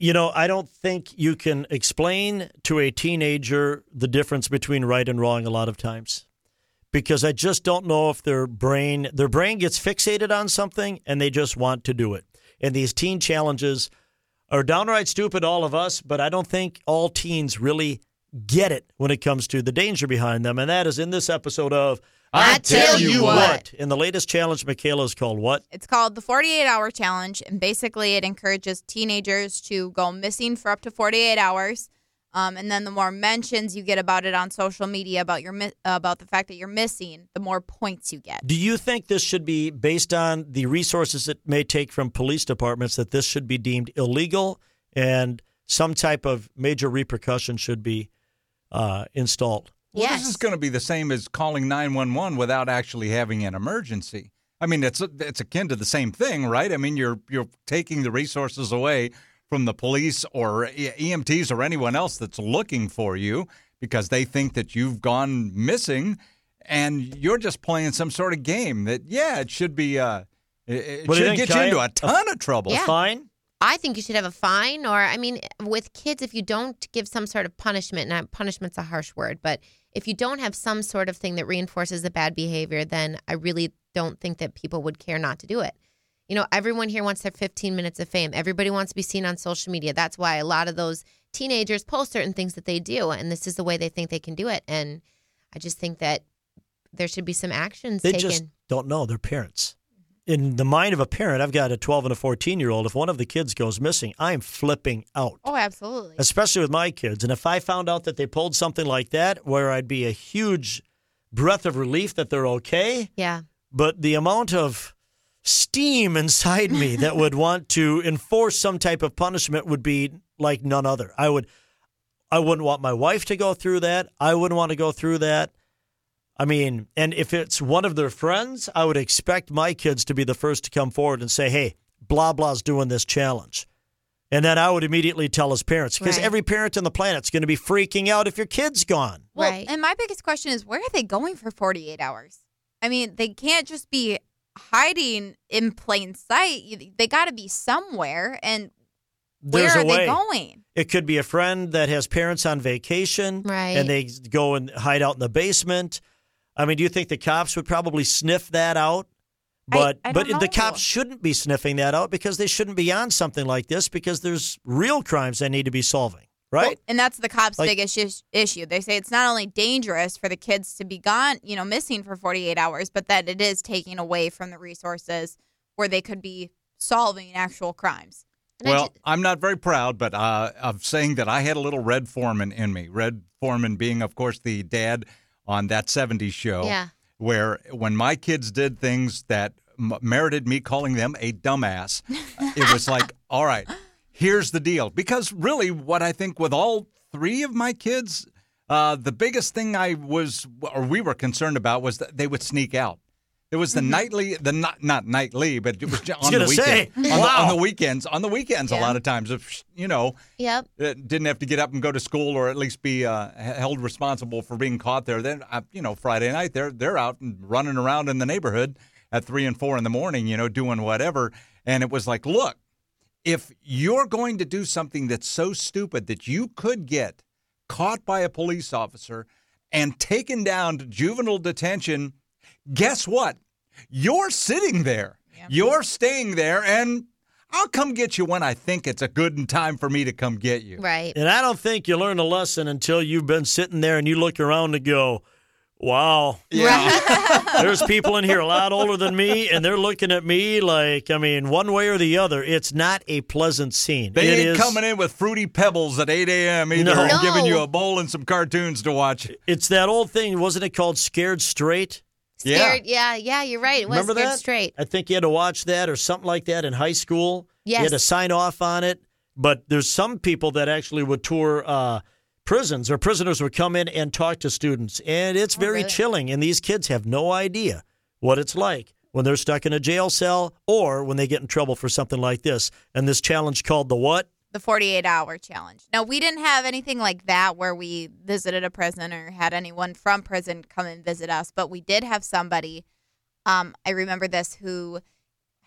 You know, I don't think you can explain to a teenager the difference between right and wrong a lot of times. Because I just don't know if their brain their brain gets fixated on something and they just want to do it. And these teen challenges are downright stupid all of us, but I don't think all teens really get it when it comes to the danger behind them. And that is in this episode of I Tell You What. In the latest challenge, Michaela is called what? It's called the 48 hour challenge, and basically it encourages teenagers to go missing for up to 48 hours. Um, and then the more mentions you get about it on social media about your mi- about the fact that you're missing, the more points you get. Do you think this should be based on the resources it may take from police departments that this should be deemed illegal and some type of major repercussion should be uh, installed? Well, Yes. this is going to be the same as calling 911 without actually having an emergency. I mean, it's it's akin to the same thing, right? I mean, you're you're taking the resources away from the police or EMTs or anyone else that's looking for you because they think that you've gone missing, and you're just playing some sort of game that, yeah, it should be. Uh, it, it you should get you into a ton of trouble. Yeah. Fine? I think you should have a fine, or I mean, with kids, if you don't give some sort of punishment, and punishment's a harsh word, but if you don't have some sort of thing that reinforces the bad behavior, then I really don't think that people would care not to do it. You know, everyone here wants their 15 minutes of fame. Everybody wants to be seen on social media. That's why a lot of those teenagers post certain things that they do, and this is the way they think they can do it. And I just think that there should be some actions They taken. just don't know their parents. In the mind of a parent, I've got a 12 and a 14 year old. If one of the kids goes missing, I'm flipping out. Oh, absolutely. especially with my kids. And if I found out that they pulled something like that, where I'd be a huge breath of relief that they're okay, yeah. but the amount of steam inside me that would want to enforce some type of punishment would be like none other. I would I wouldn't want my wife to go through that. I wouldn't want to go through that. I mean, and if it's one of their friends, I would expect my kids to be the first to come forward and say, "Hey, blah blah's doing this challenge." And then I would immediately tell his parents because Right. every parent on the planet's going to be freaking out if your kid's gone. Well, Right. and my biggest question is where are they going for 48 hours? I mean, they can't just be hiding in plain sight. They got to be somewhere. And where There's are a way. they going? It could be a friend that has parents on vacation, Right. And they go and hide out in the basement. I mean, do you think the cops would probably sniff that out? But I but don't the cops shouldn't be sniffing that out because they shouldn't be on something like this because there's real crimes they need to be solving, right? Well, and that's the cops' Like- biggest is- issue. They say it's not only dangerous for the kids to be gone, you know, missing for 48 hours, but that it is taking away from the resources where they could be solving actual crimes. And Well, ju- I'm not very proud, but uh, of saying that I had a little Red Foreman in me. Red Foreman being, of course, the dad on that '70s show. Yeah. Where when my kids did things that m- merited me calling them a dumbass, it was like, all right, here's the deal. Because really, what I think with all three of my kids, uh, the biggest thing I was, or we were concerned about, was that they would sneak out. It was the nightly, the not not nightly, but it was on the say, weekend. on, the, wow. on the weekends. On the weekends, a lot of times, if you know, Yep. didn't have to get up and go to school, or at least be uh, held responsible for being caught there. Then, uh, you know, Friday night, they're they're out and running around in the neighborhood at three and four in the morning, you know, doing whatever. And it was like, look, if you're going to do something that's so stupid that you could get caught by a police officer and taken down to juvenile detention, guess what? You're sitting there. You're staying there, and I'll come get you when I think it's a good time for me to come get you. Right. And I don't think you learn a lesson until you've been sitting there and you look around and go, wow, Yeah. there's people in here a lot older than me, and they're looking at me like, I mean, one way or the other. It's not a pleasant scene. They It ain't is- coming in with fruity pebbles at 8 a.m. either No. and giving you a bowl and some cartoons to watch. It's that old thing, wasn't it called Scared Straight? Yeah. Scared. Yeah. Yeah. You're right. It was Remember scared that? straight. I think you had to watch that or something like that in high school. Yes. You had to sign off on it. but there's some people that actually would tour uh, prisons or prisoners would come in and talk to students, and it's very really? chilling. And these kids have no idea what it's like when they're stuck in a jail cell or when they get in trouble for something like this. And this challenge called the what? The 48 hour challenge. Now, we didn't have anything like that where we visited a prison or had anyone from prison come and visit us, but we did have somebody. Um, I remember this who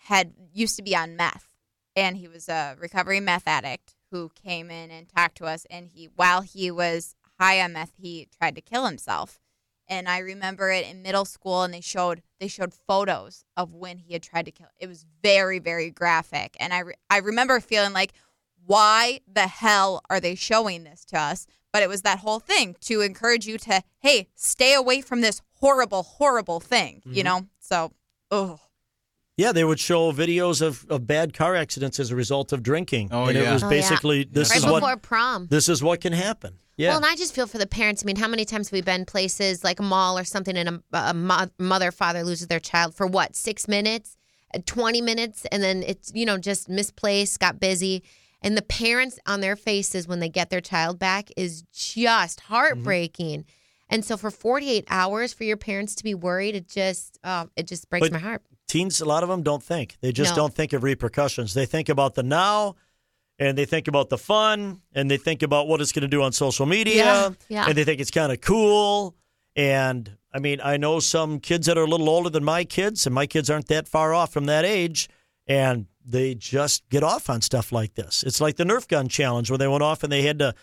had used to be on meth, and he was a recovery meth addict who came in and talked to us. And he, while he was high on meth, he tried to kill himself. And I remember it in middle school, and they showed they showed photos of when he had tried to kill. It was very very graphic, and I re- I remember feeling like why the hell are they showing this to us? But it was that whole thing to encourage you to, hey, stay away from this horrible, horrible thing, you know? So, oh, Yeah, they would show videos of, of bad car accidents as a result of drinking. Oh, and it yeah. was Oh, yeah. basically this right is before what prom. this is what can happen. Yeah. Well, and I just feel for the parents. I mean, how many times have we been places like a mall or something, and a, a mo- mother father loses their child for what six minutes, Uh, twenty minutes, and then it's you know just misplaced, got busy, and the parents on their faces when they get their child back is just Mm-hmm. heartbreaking. And so for forty eight hours for your parents to be worried, it just oh, it just breaks But- my heart. teens, a lot of them don't think. They just No. don't think of repercussions. They think about the now and they think about the fun and they think about what it's going to do on social media. Yeah, yeah. And they think it's kind of cool. And I mean, I know some kids that are a little older than my kids, and my kids aren't that far off from that age. And they just get off on stuff like this. It's like the Nerf gun challenge where they went off and they had to,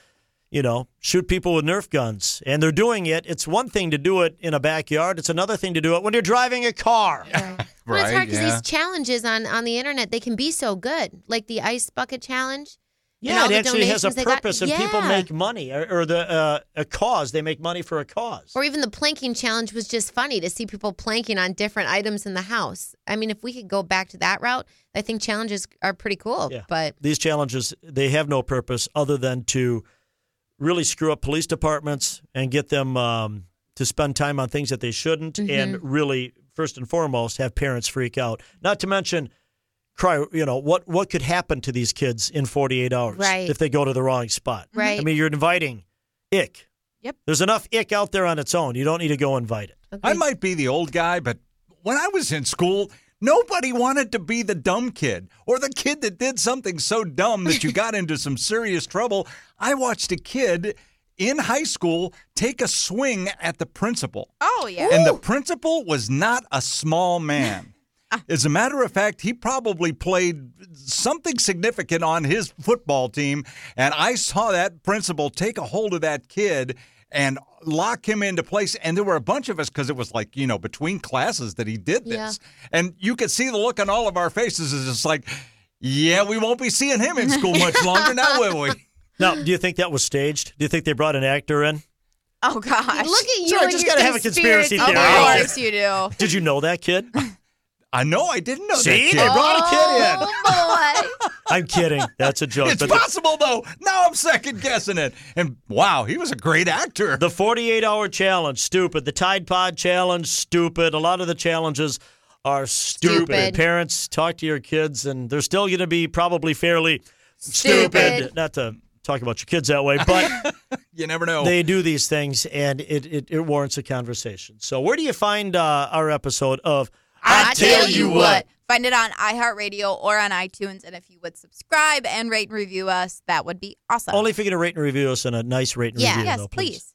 you know, shoot people with Nerf guns. And they're doing it. It's one thing to do it in a backyard, it's another thing to do it when you're driving a car. Well, it's Right, hard because yeah. these challenges on on the internet they can be so good, like the ice bucket challenge. Yeah, it actually has a they got. purpose, and people make money, or, or the uh, a cause. They make money for a cause. Or even the planking challenge was just funny to see people planking on different items in the house. I mean, if we could go back to that route, I think challenges are pretty cool. Yeah. But These challenges they have no purpose other than to really screw up police departments and get them um, to spend time on things that they shouldn't, Mm-hmm. and really first and foremost have parents freak out. Not to mention. Cry, you know what? What could happen to these kids in 48 hours Right. if they go to the wrong spot? Right. I mean, you're inviting ick. Yep. There's enough ick out there on its own. You don't need to go invite it. I might be the old guy, but when I was in school, nobody wanted to be the dumb kid or the kid that did something so dumb that you got into some serious trouble. I watched a kid in high school take a swing at the principal. oh yeah. And the principal was not a small man. As a matter of fact, he probably played something significant on his football team. And I saw that principal take a hold of that kid and lock him into place. And there were a bunch of us because it was like, you know, between classes that he did this. Yeah. And you could see the look on all of our faces is just like, yeah, we won't be seeing him in school much longer now, will we? Now, do you think that was staged? Do you think they brought an actor in? oh gosh. look at you. Sorry, and just your gotta have a conspiracy conspiracy Of theory. theories. course you do. Did you know that kid? I know I didn't know See, that they brought a kid in. Oh boy. I'm kidding. That's a joke. It's But the, possible though. Now I'm second guessing it. And wow, he was a great actor. the 48 hour challenge, stupid. The Tide Pod challenge, stupid. A lot of the challenges are stupid. Stupid. Parents, talk to your kids, and they're still going to be probably fairly stupid. Stupid. Not to talk about your kids that way, but you never know. they do these things, and it, it, it warrants a conversation. So, where do you find uh, our episode of I tell you what. Find it on iHeartRadio or on iTunes. And if you would subscribe and rate and review us, that would be awesome. Only if you're going to rate and review us in a nice rate and Yeah. review, yes, though, please.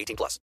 18 plus.